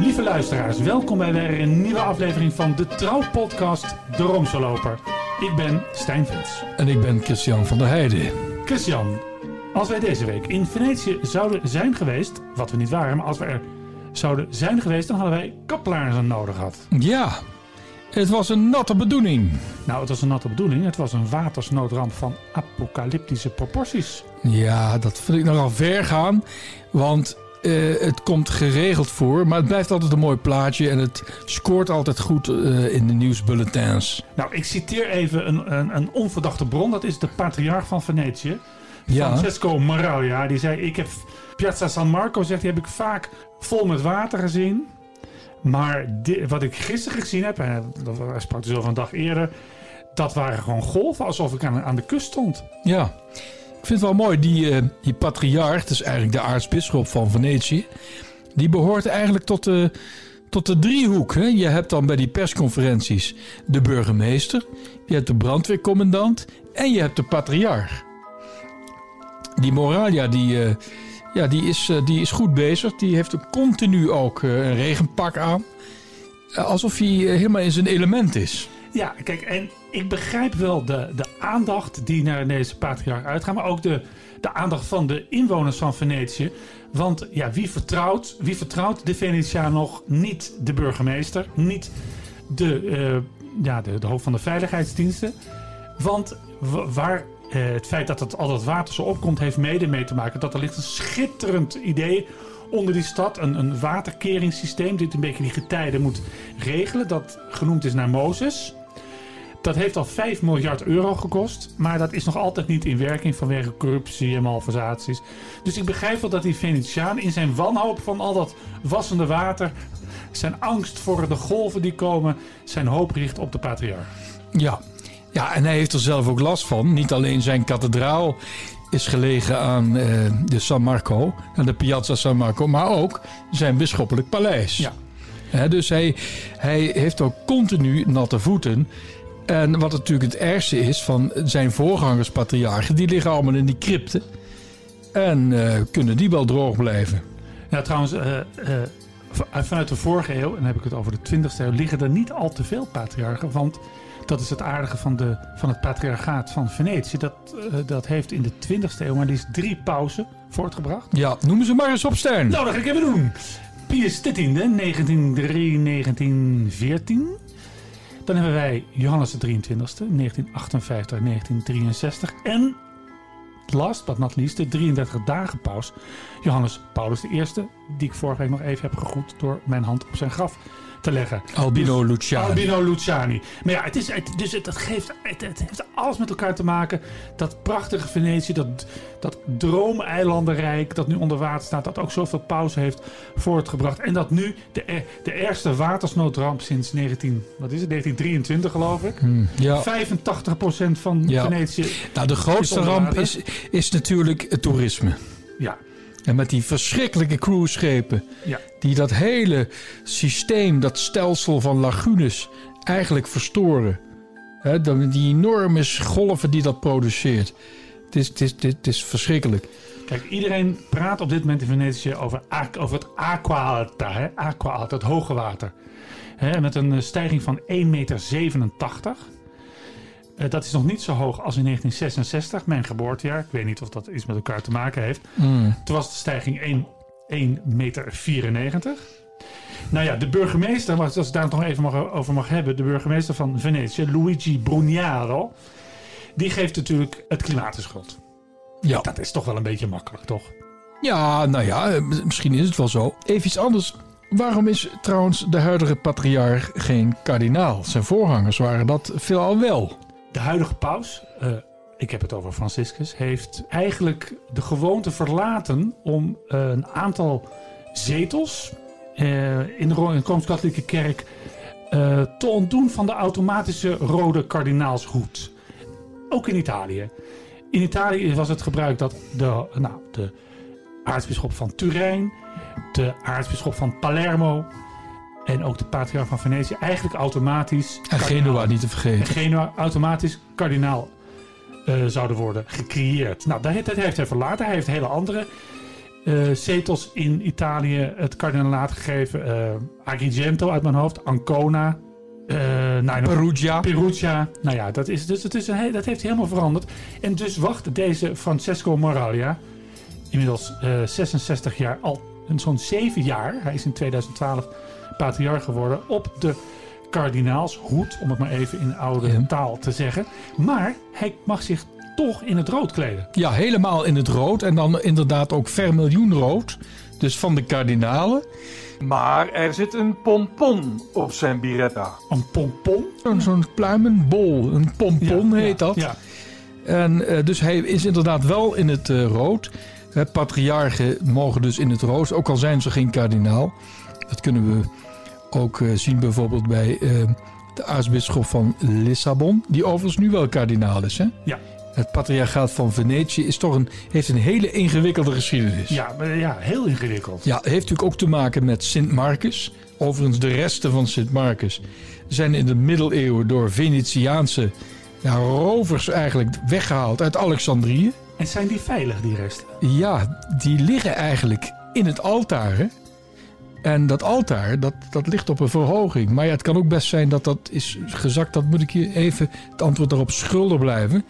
Lieve luisteraars, welkom bij weer een nieuwe aflevering van de Trouw-podcast De Romseloper. Ik ben Stijn Vins. En ik ben Christian van der Heijden. Christian, als wij deze week in Venetië zouden zijn geweest, wat we niet waren, maar als we er zouden zijn geweest, dan hadden wij kaplaarzen nodig gehad. Ja, het was een natte bedoeling. Nou, het was een natte bedoeling. Het was een watersnoodramp van apocalyptische proporties. Ja, dat vind ik nogal ver gaan. Want eh, het komt geregeld voor, maar het blijft altijd een mooi plaatje en het scoort altijd goed eh, in de nieuwsbulletins. Nou, ik citeer even een, een, een onverdachte bron. Dat is de patriarch van Venetië. Ja. Francesco Maraglia. Die zei, ik heb Piazza San Marco, zegt, die heb ik vaak vol met water gezien. Maar di- wat ik gisteren gezien heb, en dat sprak dus over een dag eerder... dat waren gewoon golven, alsof ik aan, aan de kust stond. Ja, ik vind het wel mooi. Die, eh, die patriarch, is eigenlijk de aartsbisschop van Venetië, die behoort eigenlijk tot de, tot de driehoek. Hè? Je hebt dan bij die persconferenties de burgemeester, je hebt de brandweercommandant en je hebt de patriarch. Die Moralia, die, eh, ja, die, is, eh, die is goed bezig. Die heeft ook continu ook eh, een regenpak aan. Eh, alsof hij helemaal in zijn element is. Ja, kijk, en ik begrijp wel de, de aandacht die naar deze patriarch uitgaat, maar ook de, de aandacht van de inwoners van Venetië. Want ja, wie vertrouwt, wie vertrouwt de Venetiaan nog niet de burgemeester, niet de, ja, de, de hoofd van de veiligheidsdiensten? Want wa- waar eh, het feit dat het, al dat water zo opkomt, heeft mede mee te maken dat er ligt een schitterend idee onder die stad. Een, een waterkeringssysteem dit een beetje die getijden moet regelen. Dat genoemd is naar Mozes. Dat heeft al 5 miljard euro gekost. Maar dat is nog altijd niet in werking vanwege corruptie en malversaties. Dus ik begrijp wel dat die Venetiaan in zijn wanhoop van al dat wassende water. Zijn angst voor de golven die komen. Zijn hoop richt op de patriarch. Ja. Ja, en hij heeft er zelf ook last van. Niet alleen zijn kathedraal is gelegen aan eh, de San Marco, aan de Piazza San Marco, maar ook zijn bisschoppelijk paleis. Ja. Dus hij, hij heeft ook continu natte voeten. En wat natuurlijk het ergste is van zijn voorgangers, patriarchen, die liggen allemaal in die crypten. En eh, kunnen die wel droog blijven? Ja, trouwens, eh, vanuit de vorige eeuw, en dan heb ik het over de 20e eeuw, liggen er niet al te veel patriarchen. Want dat is het aardige van, de, van het patriarchaat van Venetië. Dat, eh, dat heeft in de 20e eeuw maar liefst drie pausen voortgebracht. Ja, noemen ze maar eens op Stern. Nou, dat ga ik even doen. Pius X, 1903, 1914. Dan hebben wij Johannes de 23e, 1958, 1963. En last but not least, de 33 dagen paus, Johannes Paulus I, die ik vorige week nog even heb gegroet door mijn hand op zijn graf te leggen. Albino Dus- Luciani. Albino Luciani. Maar ja, het, is, het, dus het, dat geeft, het, het heeft alles met elkaar te maken. Dat prachtige Venetië, dat, dat droomeilandenrijk dat nu onder water staat, dat ook zoveel pauze heeft voortgebracht. En dat nu de, er- de ergste watersnoodramp sinds 19, wat is het, 1923 geloof ik. Hm, Ja. 85% van Ja. Venetië, Nou, de grootste ramp is, is natuurlijk het toerisme. ja, En met die verschrikkelijke cruiseschepen. ja. Die dat hele systeem, dat stelsel van lagunes eigenlijk verstoren. Hè, dan die enorme golven die dat produceert. Het is, het is, het is verschrikkelijk. Kijk, iedereen praat op dit moment in Venetië over, over het aqua alta, hè? aqua alta, het hoge water. Hè, met een stijging van 1,87 meter. Eh, dat is nog niet zo hoog als in 1966, mijn geboortejaar. Ik weet niet of dat iets met elkaar te maken heeft. Mm. Toen was de stijging 1 1,94 meter. Nou ja, de burgemeester, als ik het daar nog even mag, over mag hebben, de burgemeester van Venetië, Luigi Brugnaro, die geeft natuurlijk het klimaat de schuld. Ja. Dat is toch wel een beetje makkelijk, toch? ja, nou ja, eh, misschien is het wel zo. Even iets anders. Waarom is trouwens de huidige patriarch geen kardinaal? Zijn voorgangers waren dat veelal wel. De huidige paus, eh, ik heb het over Franciscus, heeft eigenlijk de gewoonte verlaten om eh, een aantal zetels eh, in de Rooms-Katholieke Kerk te ontdoen van de automatische rode kardinaalshoed. Ook in Italië. In Italië was het gebruik dat de, nou, de aartsbisschop van Turijn, de aartsbisschop van Palermo en ook de patriarch van Venetië eigenlijk automatisch... En Genua niet te en vergeten. Genua automatisch kardinaal eh, zouden worden gecreëerd. Nou, dat, dat heeft hij verlaten. Hij heeft hele andere eh, zetels in Italië het kardinaalaat gegeven. eh Agrigento uit mijn hoofd, Ancona, eh nou, Perugia. Perugia. Nou ja, dat, is, dus het is een, dat heeft helemaal veranderd. En dus wacht deze Francesco Moraglia, inmiddels eh, 66 jaar, al zo'n 7 jaar, hij is in 2012 patriarch geworden, op de kardinaalshoed, om het maar even in oude Ja. taal te zeggen. Maar hij mag zich toch in het rood kleden. Ja, helemaal in het rood. En dan inderdaad ook vermiljoenrood. Dus van de kardinalen. Maar er zit een pompon op zijn biretta. Een pompon. Zo'n zo'n pluimenbol. Een pompon Ja, heet ja, dat. Ja. En eh, dus hij is inderdaad wel in het eh, rood. Patriarchen mogen dus in het rood, ook al zijn ze geen kardinaal. Dat kunnen we ook eh, zien bijvoorbeeld bij eh, de aartsbisschop van Lissabon, die overigens nu wel kardinaal is. Hè? Ja. Het patriarchaat van Venetië is toch een, heeft een hele ingewikkelde geschiedenis. Ja, maar ja, heel ingewikkeld. Ja, het heeft natuurlijk ook te maken met Sint Marcus. Overigens, de resten van Sint Marcus zijn in de middeleeuwen door Venetiaanse ja, rovers eigenlijk weggehaald uit Alexandrië. En zijn die veilig, die resten? Ja, die liggen eigenlijk in het altaar. Hè? En dat altaar, dat, dat ligt op een verhoging. Maar ja, het kan ook best zijn dat dat is gezakt. Dat moet ik je even het antwoord daarop schuldig blijven.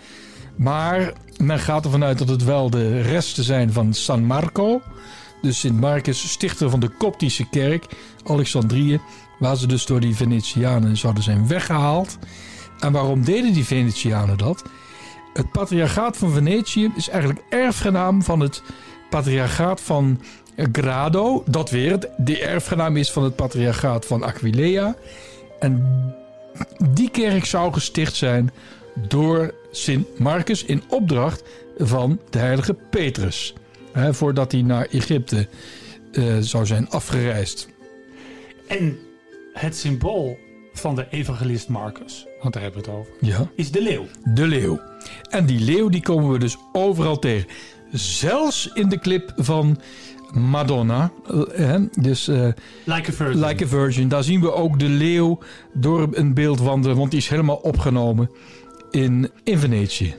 Maar men gaat ervan uit dat het wel de resten zijn van San Marco. Dus Sint Marcus, stichter van de Koptische kerk, Alexandrië. Waar ze dus door die Venetianen zouden zijn weggehaald. En waarom deden die Venetianen dat? Het patriarchaat van Venetië is eigenlijk erfgenaam van het patriarchaat van Grado. Dat weer het- de erfgenaam is van het patriarchaat van Aquileia. En die kerk zou gesticht zijn door Sint Marcus in opdracht van de heilige Petrus. Hè, voordat hij naar Egypte eh, zou zijn afgereisd. En het symbool van de evangelist Marcus, want daar hebben we het over, Ja. is de leeuw. De leeuw. En die leeuw die komen we dus overal tegen. Zelfs in de clip van Madonna. eh, hè, dus eh, Like a virgin. Like a Virgin. Daar zien we ook de leeuw door een beeld wandelen. Want die is helemaal opgenomen in, in Venetië.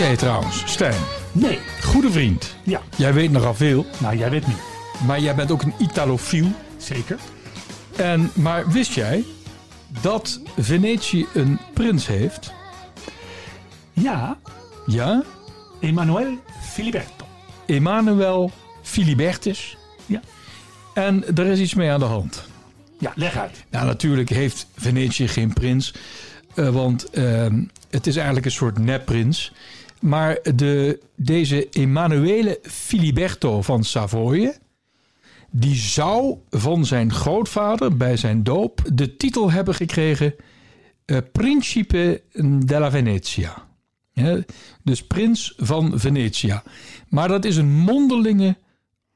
Jij trouwens, Stijn? Nee. Goede vriend. Ja. Jij weet nogal veel. Nou, jij weet niet. Maar jij bent ook een Italofiel. Zeker. En, maar wist jij dat Venetië een prins heeft? Ja, Ja? Emanuele Filiberto. Emanuel Filibertus. Ja. En er is iets mee aan de hand. Ja, leg uit. Nou, natuurlijk heeft Venetië geen prins. eh, want ehm, het is eigenlijk een soort nepprins. Maar de, deze Emanuele Filiberto van Savoie... die zou van zijn grootvader bij zijn doop... de titel hebben gekregen... eh, Principe della Venezia. Dus prins van Venetië. Maar dat is een mondelinge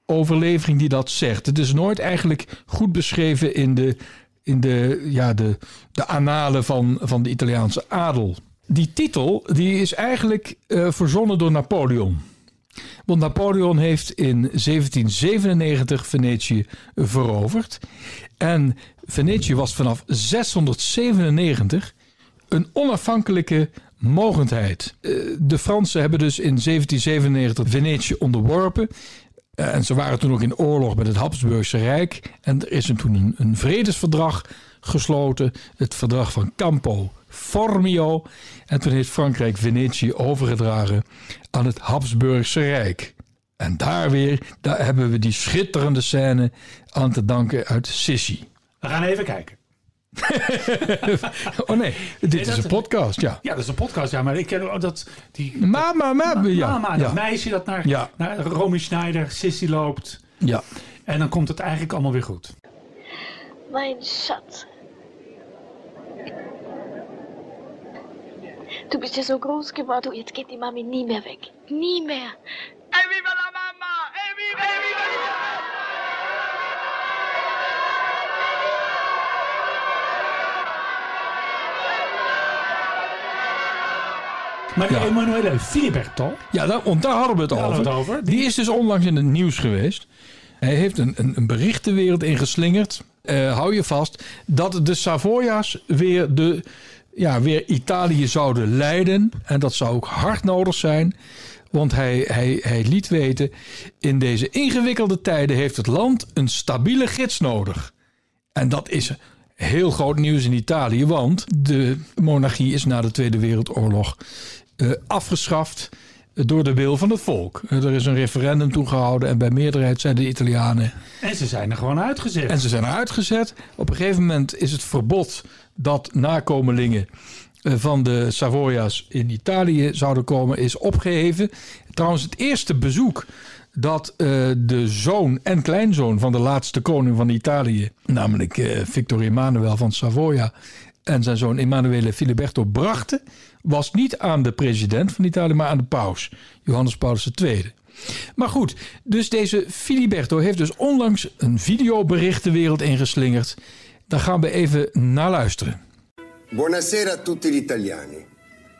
overlevering die dat zegt. Het is nooit eigenlijk goed beschreven in de, in de, ja, de, de annalen van, van de Italiaanse adel. Die titel die is eigenlijk eh, verzonnen door Napoleon. Want Napoleon heeft in 1797 Venetië veroverd. En Venetië was vanaf 697 een onafhankelijke mogendheid. Eh, De Fransen hebben dus in 1797 Venetië onderworpen. Eh, En ze waren toen ook in oorlog met het Habsburgse Rijk. En er is toen een, een vredesverdrag gesloten. Het verdrag van Campo Formio. En toen heeft Frankrijk Venetië overgedragen aan het Habsburgse Rijk. En daar weer, daar hebben we die schitterende scène aan te danken uit Sissi. We gaan even kijken. Oh nee, dit is een podcast, ja. Ja, dat is een podcast, ja, maar ik ken dat die maar, maar, ja. mama, ja. dat meisje dat naar, Ja. naar Romy Schneider, Sissy loopt. ja. En dan komt het eigenlijk allemaal weer goed. Mijn schat. Du bist ja so groß geworden jetzt geht die Mami nie mehr weg. Nie mehr. ¡Evviva la mamma! ¡Evviva, evviva la Maar die Ja. Emanuele Filiberto, Ja, daar, want daar hadden we het daar over. hadden we het over. Die is dus onlangs in het nieuws geweest. Hij heeft een, een, een bericht de wereld ingeslingerd. Eh, hou je vast. Dat de Savoya's weer, de, ja, weer Italië zouden leiden. En dat zou ook hard nodig zijn. Want hij, hij, hij liet weten. In deze ingewikkelde tijden heeft het land een stabiele gids nodig. En dat is heel groot nieuws in Italië. Want de monarchie is na de Tweede Wereldoorlog eh, afgeschaft door de wil van het volk. Er is een referendum toen gehouden en bij meerderheid zijn de Italianen. En ze zijn er gewoon uitgezet. En ze zijn eruit gezet. Op een gegeven moment is het verbod dat nakomelingen eh, van de Savoya's in Italië zouden komen, is opgeheven. Trouwens, het eerste bezoek dat eh, de zoon en kleinzoon van de laatste koning van Italië, namelijk eh, Victor Emmanuel van Savoia en zijn zoon Emanuele Filiberto brachten, was niet aan de president van Italië, maar aan de paus, Johannes Paulus II. Maar goed, dus deze Filiberto heeft dus onlangs een videobericht de wereld ingeslingerd. Daar gaan we even naar luisteren. Buonasera a tutti gli italiani.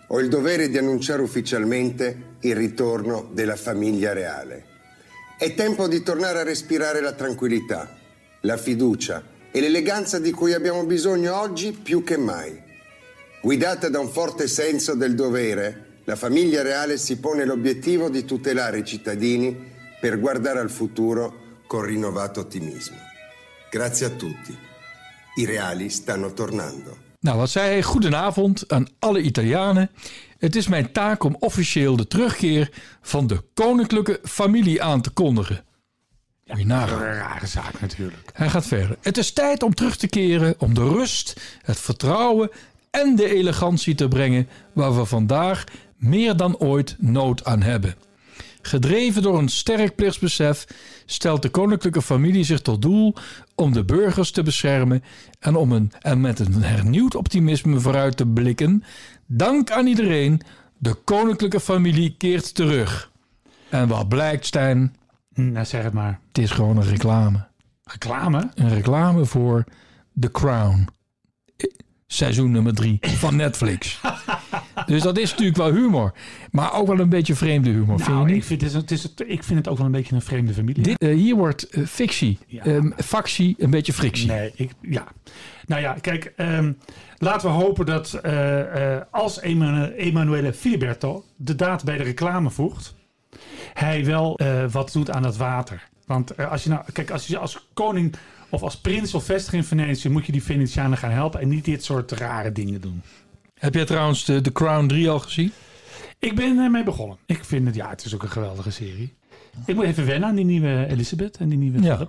Ho il dovere di annunciare ufficialmente il ritorno della famiglia reale. È tempo di tornare a respirare la tranquillità, la fiducia e l'eleganza di cui abbiamo bisogno oggi più che mai. Guidata da un forte senso del dovere, la famiglia reale si pone l'obiettivo di tutelare i cittadini per guardare al futuro con rinnovato ottimismo. Grazie a tutti. I reali stanno tornando. Nou, wat zei hij? Goedenavond aan alle Italianen. Het is mijn taak om officieel de terugkeer van de koninklijke familie aan te kondigen. Nagaan. Een rare zaak natuurlijk. Hij gaat verder. Het is tijd om terug te keren, om de rust, het vertrouwen en de elegantie te brengen waar we vandaag meer dan ooit nood aan hebben. Gedreven door een sterk plichtsbesef stelt de koninklijke familie zich tot doel om de burgers te beschermen en, om een, en met een hernieuwd optimisme vooruit te blikken. Dank aan iedereen, de koninklijke familie keert terug. En wat blijkt, Stijn? Nou, zeg het maar. Het is gewoon een reclame. Reclame? Een reclame voor The Crown. Seizoen nummer drie van Netflix. dus dat is natuurlijk wel humor. Maar ook wel een beetje vreemde humor, vind Nou, ik vind, het, is, het is, ik vind het ook wel een beetje een vreemde familie. Dit, eh, hier wordt eh, fictie, Ja. ehm, factie, een beetje frictie. Nee, ik, ja. Nou ja, kijk, ehm, laten we hopen dat eh, als Emanu- Emanuele Filiberto de daad bij de reclame voegt, hij wel wat doet aan het water. Want eh, als je nou, kijk, als je als koning of als prins wil vestigen in Venetië, moet je die Venetianen gaan helpen en niet dit soort rare dingen doen. Heb jij trouwens de, The Crown 3 al gezien? Ik ben ermee begonnen. Ik vind het, ja, het is ook een geweldige serie. Ik moet even wennen aan die nieuwe Elizabeth en die nieuwe Ja.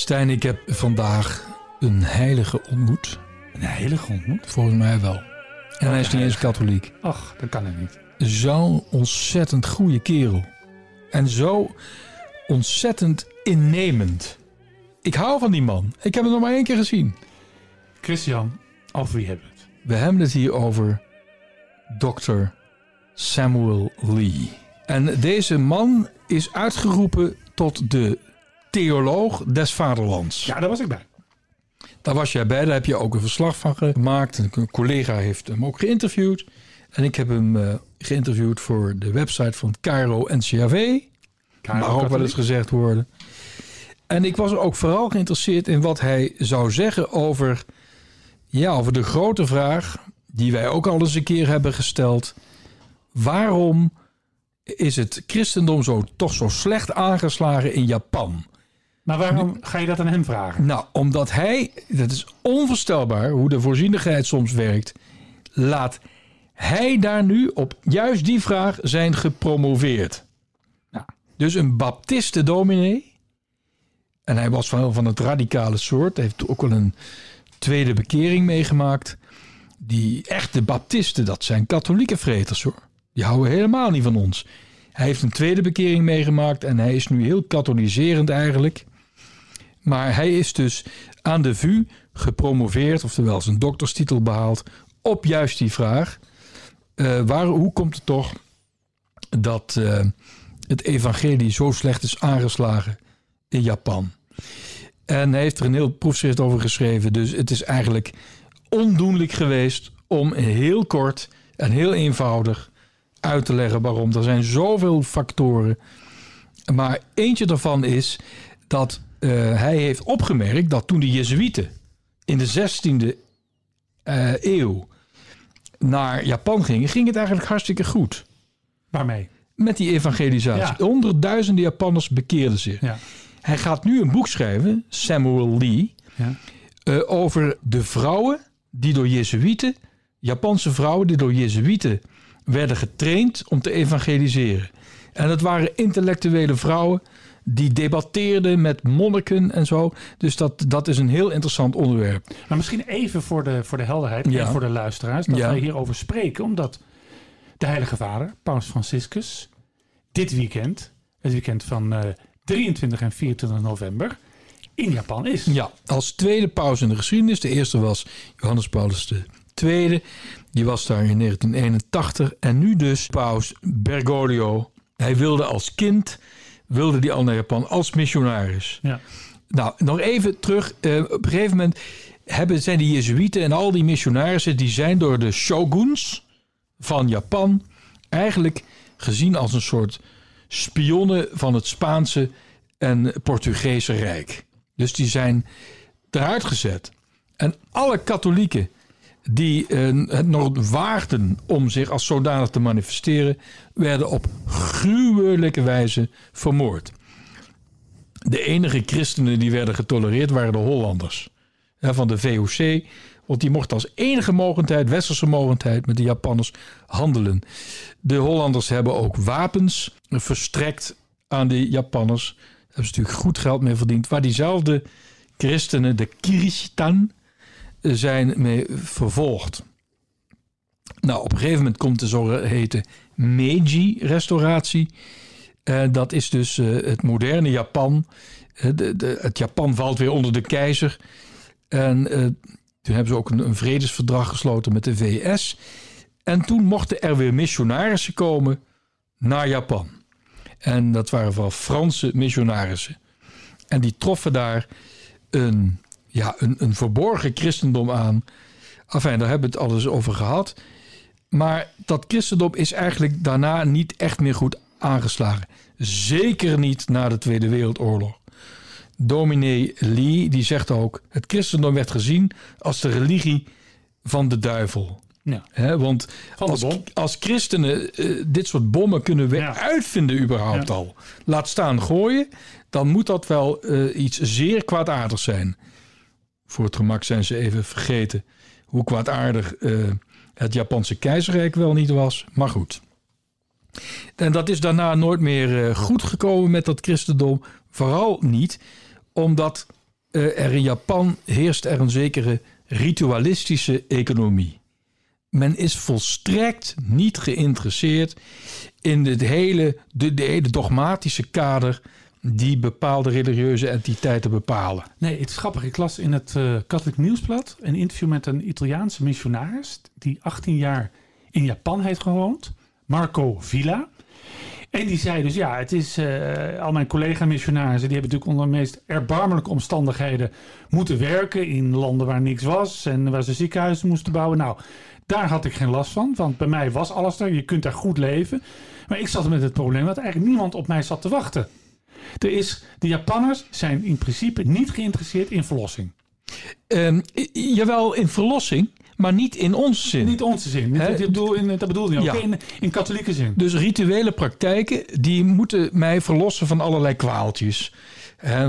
Stijn, ik heb vandaag een heilige ontmoet. Een hele ontmoet. Volgens mij wel. En hij is niet eens katholiek. Ach, dat kan ik niet. Zo'n ontzettend goede kerel. En zo ontzettend innemend. Ik hou van die man. Ik heb hem nog maar één keer gezien. Christian, over wie hebben we het? We hebben het hier over Dr. Samuel Lee. En deze man is uitgeroepen tot de theoloog des vaderlands. Ja, daar was ik bij. Daar was jij bij, daar heb je ook een verslag van gemaakt. Een collega heeft hem ook geïnterviewd. En ik heb hem eh, geïnterviewd voor de website van Cairo NCAV. Mag ook wel eens gezegd worden. En ik was ook vooral geïnteresseerd in wat hij zou zeggen over, ja, over de grote vraag die wij ook al eens een keer hebben gesteld. Waarom is het christendom zo, toch zo slecht aangeslagen in Japan? Maar waarom ga je dat aan hem vragen? Nou, omdat hij, dat is onvoorstelbaar hoe de voorzienigheid soms werkt, laat hij daar nu op juist die vraag zijn gepromoveerd. Dus een baptiste dominee, en hij was van, van het radicale soort, heeft ook wel een tweede bekering meegemaakt. Die echte baptisten, dat zijn katholieke vreters hoor. Die houden helemaal niet van ons. Hij heeft een tweede bekering meegemaakt en hij is nu heel katholiserend eigenlijk. Maar hij is dus aan de VU gepromoveerd, oftewel zijn dokterstitel behaald, op juist die vraag. Eh, waar, hoe komt het toch dat eh, het evangelie zo slecht is aangeslagen in Japan? En hij heeft er een heel proefschrift over geschreven. Dus het is eigenlijk ondoenlijk geweest om heel kort en heel eenvoudig uit te leggen waarom. Er zijn zoveel factoren. Maar eentje daarvan is dat eh, hij heeft opgemerkt dat toen de Jezuïeten in de 16e eh, eeuw naar Japan gingen, ging het eigenlijk hartstikke goed Waarmee? met die evangelisatie. Ja. Honderdduizenden Japanners bekeerden zich. Ja. Hij gaat nu een boek schrijven, Samuel Lee, Ja. eh, over de vrouwen die door Jezuïeten, Japanse vrouwen die door Jezuïeten werden getraind om te evangeliseren. En dat waren intellectuele vrouwen die debatteerden met monniken en zo. Dus dat, dat is een heel interessant onderwerp. Maar misschien even voor de, voor de helderheid Ja. en voor de luisteraars. Dat Ja. wij hierover spreken. Omdat de Heilige Vader, Paus Franciscus, dit weekend, het weekend van eh, 23 en 24 november, in Japan is. Ja, als tweede paus in de geschiedenis. De eerste was Johannes Paulus II. Die was daar in 1981. En nu dus paus Bergoglio. Hij wilde als kind, wilde die al naar Japan als missionaris. Ja. Nou, nog even terug. Eh, op een gegeven moment hebben, zijn die Jezuïeten en al die missionarissen... die zijn door de shoguns van Japan... eigenlijk gezien als een soort spionnen van het Spaanse en Portugese Rijk. Dus die zijn eruit gezet. En alle katholieken die eh, het nog waagden om zich als zodanig te manifesteren... werden op gruwelijke wijze vermoord. De enige christenen die werden getolereerd waren de Hollanders. Van de VOC. Want die mochten als enige mogendheid, westerse mogendheid, met de Japanners handelen. De Hollanders hebben ook wapens verstrekt aan de Japanners. Daar hebben ze natuurlijk goed geld mee verdiend. Waar diezelfde christenen, de Kirishitan, zijn mee vervolgd. Nou, op een gegeven moment komt de zogeheten Meiji-restauratie. Eh, dat is dus eh, het moderne Japan. Eh, de, de, het Japan valt weer onder de keizer. En toen hebben ze ook een, een vredesverdrag gesloten met de VS. En toen mochten er weer missionarissen komen naar Japan. En dat waren vooral Franse missionarissen. En die troffen daar een, ja, een, een verborgen christendom aan. Enfin, daar hebben we het alles over gehad. Maar dat christendom is eigenlijk daarna niet echt meer goed aangeslagen. Zeker niet na de Tweede Wereldoorlog. Dominee Lee die zegt ook: het christendom werd gezien als de religie van de duivel. Ja. Hè, want als, als christenen eh, dit soort bommen kunnen we Ja. uitvinden überhaupt Ja. al. Laat staan gooien, dan moet dat wel eh, iets zeer kwaadaardigs zijn. Voor het gemak zijn ze even vergeten hoe kwaadaardig eh, het Japanse keizerrijk wel niet was. Maar goed. En dat is daarna nooit meer eh, goed gekomen met dat christendom. Vooral niet omdat eh, er in Japan heerst er een zekere ritualistische economie. Men is volstrekt niet geïnteresseerd in het hele, de, de hele dogmatische kader die bepaalde religieuze entiteiten bepalen. Nee, het is grappig. Ik las in het eh Katholiek Nieuwsblad een interview met een Italiaanse missionaris die 18 jaar in Japan heeft gewoond, Marco Villa. En die zei dus, ja, het is eh, al mijn collega-missionarissen, die hebben natuurlijk onder de meest erbarmelijke omstandigheden moeten werken in landen waar niks was en waar ze ziekenhuizen moesten bouwen. Nou, daar had ik geen last van, want bij mij was alles er. Je kunt daar goed leven. Maar ik zat met het probleem dat eigenlijk niemand op mij zat te wachten. Er is, de Japanners zijn in principe niet geïnteresseerd in verlossing. Ehm, jawel, in verlossing, maar niet in onze zin. Niet onze zin. Dat, bedoel, in, dat bedoelde je ook. Ja. In, in katholieke zin. Dus rituele praktijken, die moeten mij verlossen van allerlei kwaaltjes.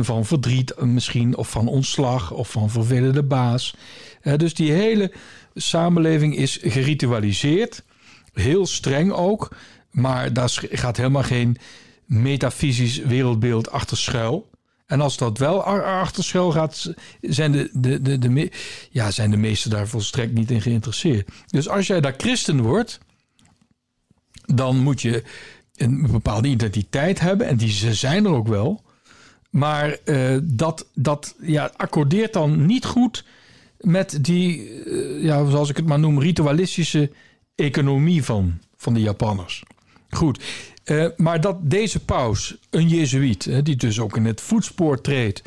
Van verdriet misschien, of van ontslag, of van vervelende baas. Dus die hele samenleving is geritualiseerd. Heel streng ook. Maar daar gaat helemaal geen metafysisch wereldbeeld achter schuil. En als dat wel achter schuil gaat, zijn de, de, de, de, ja, zijn de meesten daar volstrekt niet in geïnteresseerd. Dus als jij daar christen wordt, dan moet je een bepaalde identiteit hebben. En die ze zijn er ook wel. Maar eh, dat, dat ja, accordeert dan niet goed met die, eh, ja, zoals ik het maar noem, ritualistische economie van, van de Japanners. Goed, eh, maar dat deze paus, een jezuïet, die dus ook in het voetspoor treedt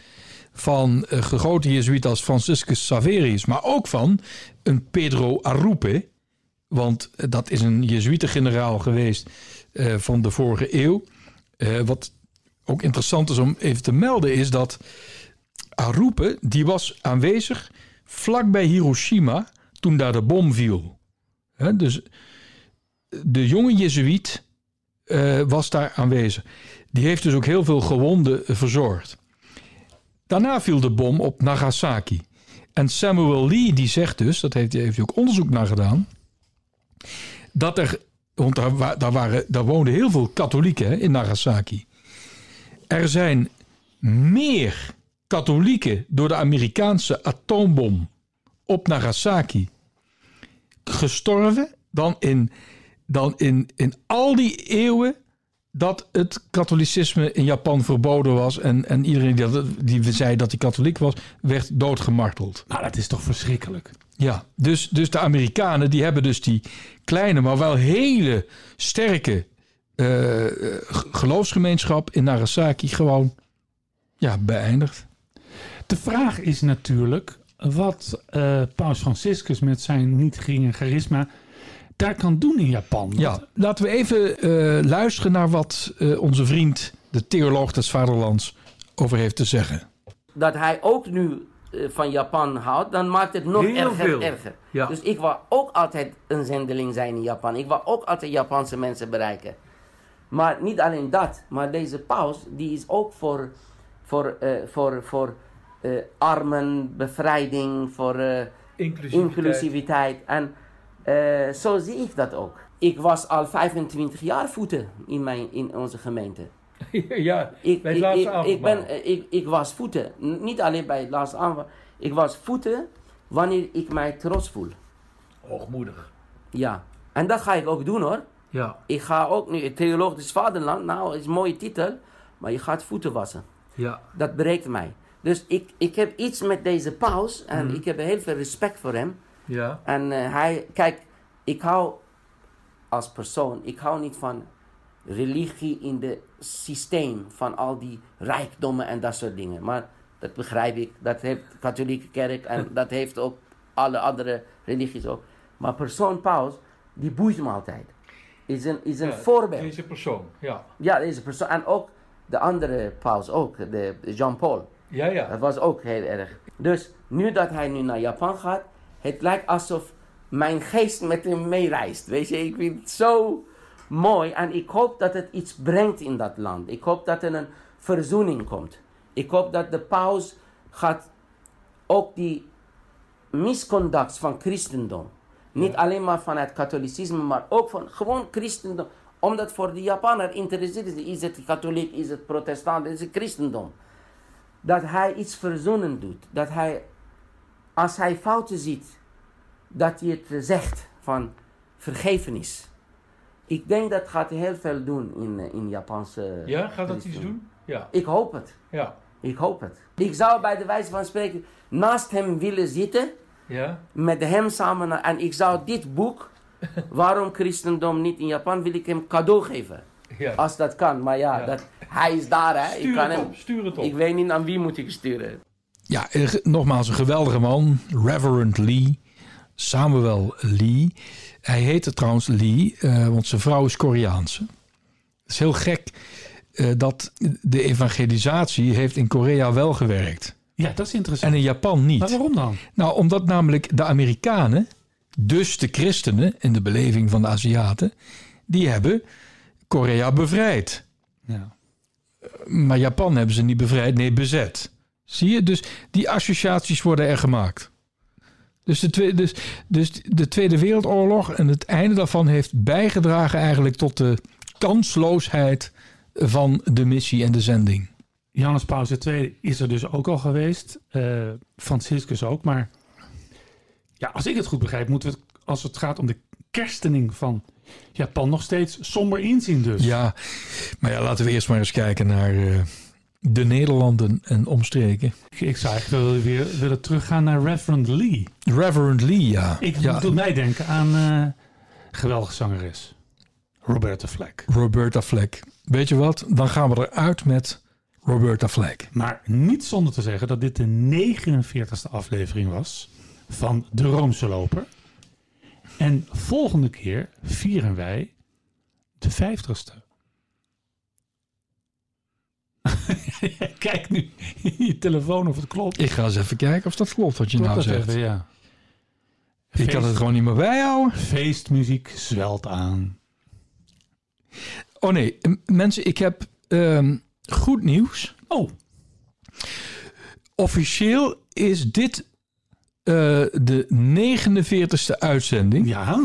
van een grote jezuïet als Franciscus Saverius, maar ook van een Pedro Arrupe, want dat is een Jezuïetengeneraal geweest eh, van de vorige eeuw. Eh, wat ook interessant is om even te melden is dat Arrupe, die was aanwezig vlakbij Hiroshima toen daar de bom viel. Dus de jonge Jezuïet eh, was daar aanwezig. Die heeft dus ook heel veel gewonden verzorgd. Daarna viel de bom op Nagasaki. En Samuel Lee die zegt dus, dat heeft, heeft hij ook onderzoek naar gedaan, dat er, want daar, wa- daar, waren, daar woonden heel veel katholieken in Nagasaki. Er zijn meer katholieken door de Amerikaanse atoombom op Nagasaki gestorven dan in, dan in, in al die eeuwen dat het katholicisme in Japan verboden was. En, en iedereen die, dat- die zei dat hij katholiek was, werd doodgemarteld. Nou, dat is toch verschrikkelijk. Ja, dus, dus de Amerikanen die hebben dus die kleine, maar wel hele sterke eh, eh, geloofsgemeenschap in Nagasaki gewoon ja, beëindigd. De vraag is natuurlijk wat eh, Paus Franciscus met zijn niet geringe charisma daar kan doen in Japan. Ja, laten we even eh, luisteren naar wat eh, onze vriend, de theoloog des vaderlands, over heeft te zeggen. dat hij ook nu eh, van Japan houdt, dan maakt het nog Heel erger, veel. erger. Ja. Dus ik wou ook altijd een zendeling zijn in Japan. Ik wou ook altijd Japanse mensen bereiken. Maar niet alleen dat, maar deze paus, die is ook voor, voor, eh, voor, voor eh, armen, bevrijding, voor eh, inclusiviteit. En eh, zo zie ik dat ook. Ik was al 25 jaar voeten in, mijn, in onze gemeente. ja, Ik, ik, ik, ik, ben, eh, ik, ik was voeten. Niet alleen bij het laatste aanval. Ik was voeten wanneer ik mij trots voel. Hoogmoedig. Ja. En dat ga ik ook doen hoor. Ja, Ik ga ook nu, Theoloog des Vaderland, nou is een mooie titel. Maar je gaat voeten wassen. ja. Dat breekt mij. Dus ik, ik heb iets met deze paus. En Mhm. ik heb heel veel respect voor hem. Ja. En eh, hij, kijk, ik hou als persoon, ik hou niet van religie in het systeem van al die rijkdommen en dat soort dingen. Maar dat begrijp ik, dat heeft de katholieke kerk en dat heeft ook alle andere religies ook. Maar persoon Paus, die boeit me altijd. Is een, is een voorbeeld. Deze persoon, ja. Ja, deze persoon. En ook de andere paus, ook, de de Jean-Paul. Ja, ja. Dat was ook heel erg. Dus nu dat hij nu naar Japan gaat, het lijkt alsof mijn geest met hem meereist. Weet je, ik vind het zo mooi. En ik hoop dat het iets brengt in dat land. Ik hoop dat er een verzoening komt. Ik hoop dat de paus gaat ook die misconduct van christendom. Niet alleen maar van het katholicisme, maar ook van gewoon christendom. Omdat voor de Japaner interesseert is, is het katholiek, is het protestant, is het christendom dat hij iets verzonnen doet. Dat hij, als hij fouten ziet, dat hij het zegt van vergevenis. Ik denk dat gaat heel veel doen in, eh, in Japanse... Ja, gaat dat iets doen? Ja. Ik hoop het. Ja. Ik hoop het. Ik zou bij de wijze van spreken naast hem willen zitten, Ja. met hem samen. En ik zou dit boek, Waarom Christendom niet in Japan, wil ik hem cadeau geven. Ja. Als dat kan. Maar ja, Ja. Dat, hij is daar hè. ik Stuur kan het hem, op, stuur het op. ik weet niet aan wie moet ik sturen. Ja, eh, nogmaals een geweldige man. Reverend Lee. Samuel Lee. Hij heette trouwens Lee, eh, want zijn vrouw is Koreaanse. Dat is heel gek. eh, dat de evangelisatie heeft in Korea wel gewerkt. Ja, dat is interessant. En in Japan niet. Maar waarom dan? Nou, omdat namelijk de Amerikanen, dus de christenen in de beleving van de Aziaten, die hebben Korea bevrijd. Ja. Maar Japan hebben ze niet bevrijd, nee, bezet. Zie je? Dus die associaties worden er gemaakt. Dus de, tweede, dus, dus de Tweede Wereldoorlog en het einde daarvan heeft bijgedragen eigenlijk tot de kansloosheid van de missie en de zending. Johannes Paulus II is er dus ook al geweest. eh Franciscus ook. Maar ja, als ik het goed begrijp, moeten we het, als het gaat om de kerstening van Japan nog steeds somber inzien dus. Ja, maar ja, laten we eerst maar eens kijken naar eh, de Nederlanden en omstreken. Ik, zou eigenlijk wel weer willen teruggaan naar Reverend Lee. Reverend Lee, ja. Ik ja. doet mij denken aan eh geweldige zangeres. Roberta Flack. Roberta Fleck. Weet je wat? Dan gaan we eruit met Roberta Fleck. Maar niet zonder te zeggen dat dit de 49ste aflevering was van De Roomse Loper. En volgende keer vieren wij de 50ste. Kijk nu in je telefoon of het klopt. Ik ga eens even kijken of dat klopt wat je Klopt nou dat zegt. even, ja. Ik kan het gewoon niet meer bijhouden. Feestmuziek zwelt aan. Oh nee, mensen, ik heb ehm, goed nieuws. Oh, Officieel is dit eh, de 49ste uitzending. ja.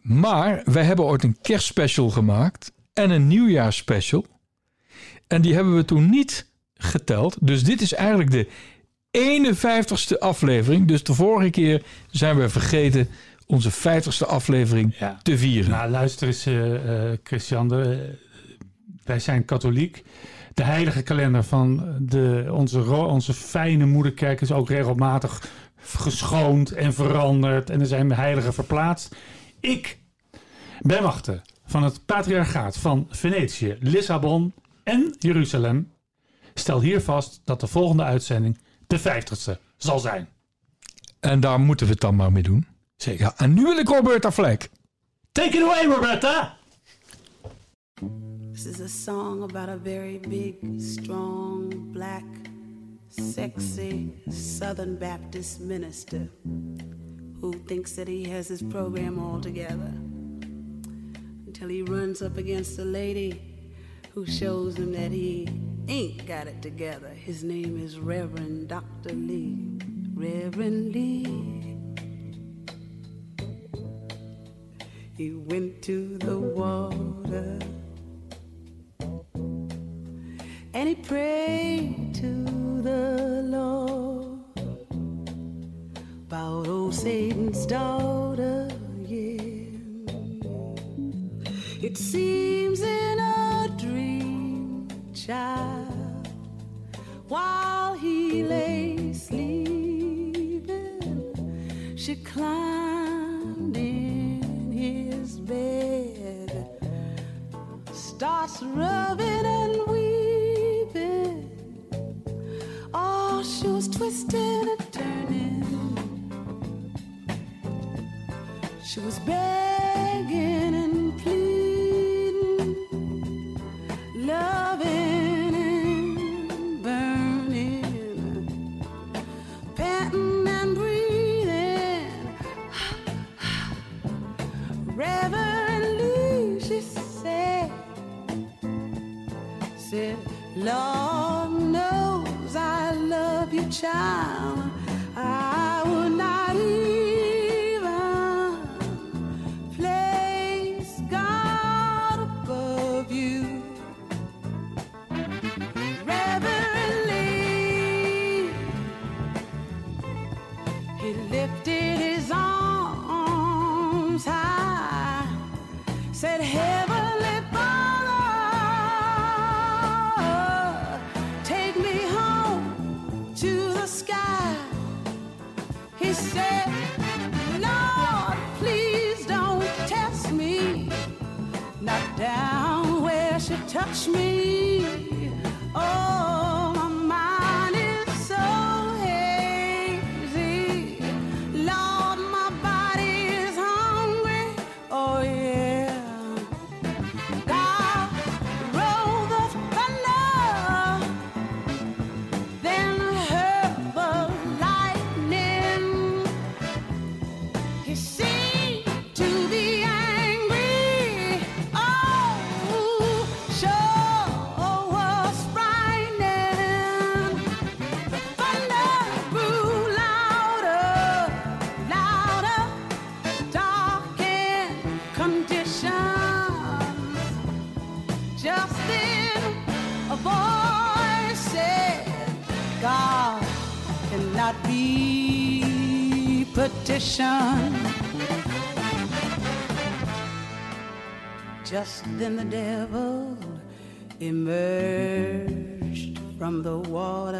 Maar wij hebben ooit een kerstspecial gemaakt en een nieuwjaarsspecial. En die hebben we toen niet geteld. Dus dit is eigenlijk de 51ste aflevering. Dus de vorige keer zijn we vergeten onze 50ste aflevering Ja. te vieren. Nou, luister eens, eh, eh, Christian. de- wij zijn katholiek. De heilige kalender van de, onze, onze fijne moederkerk is ook regelmatig geschoond en veranderd. En er zijn heiligen verplaatst. Ik ben wachten van het patriarchaat van Venetië, Lissabon en Jeruzalem. Stel hier vast dat de volgende uitzending de 50ste zal zijn. En daar moeten we het dan maar mee doen. Zeker. Ja, en nu wil ik Roberta Fleck. Take it away, Roberta! This is a song about a very big, strong, black, sexy Southern Baptist minister who thinks that he has his program all together until he runs up against a lady who shows him that he ain't got it together. His name is Reverend Dr. Lee. Reverend Lee. He went to the water and he prayed to the Lord about old Satan's daughter. Yeah, it seems climb. Child. I Then the devil emerged from the water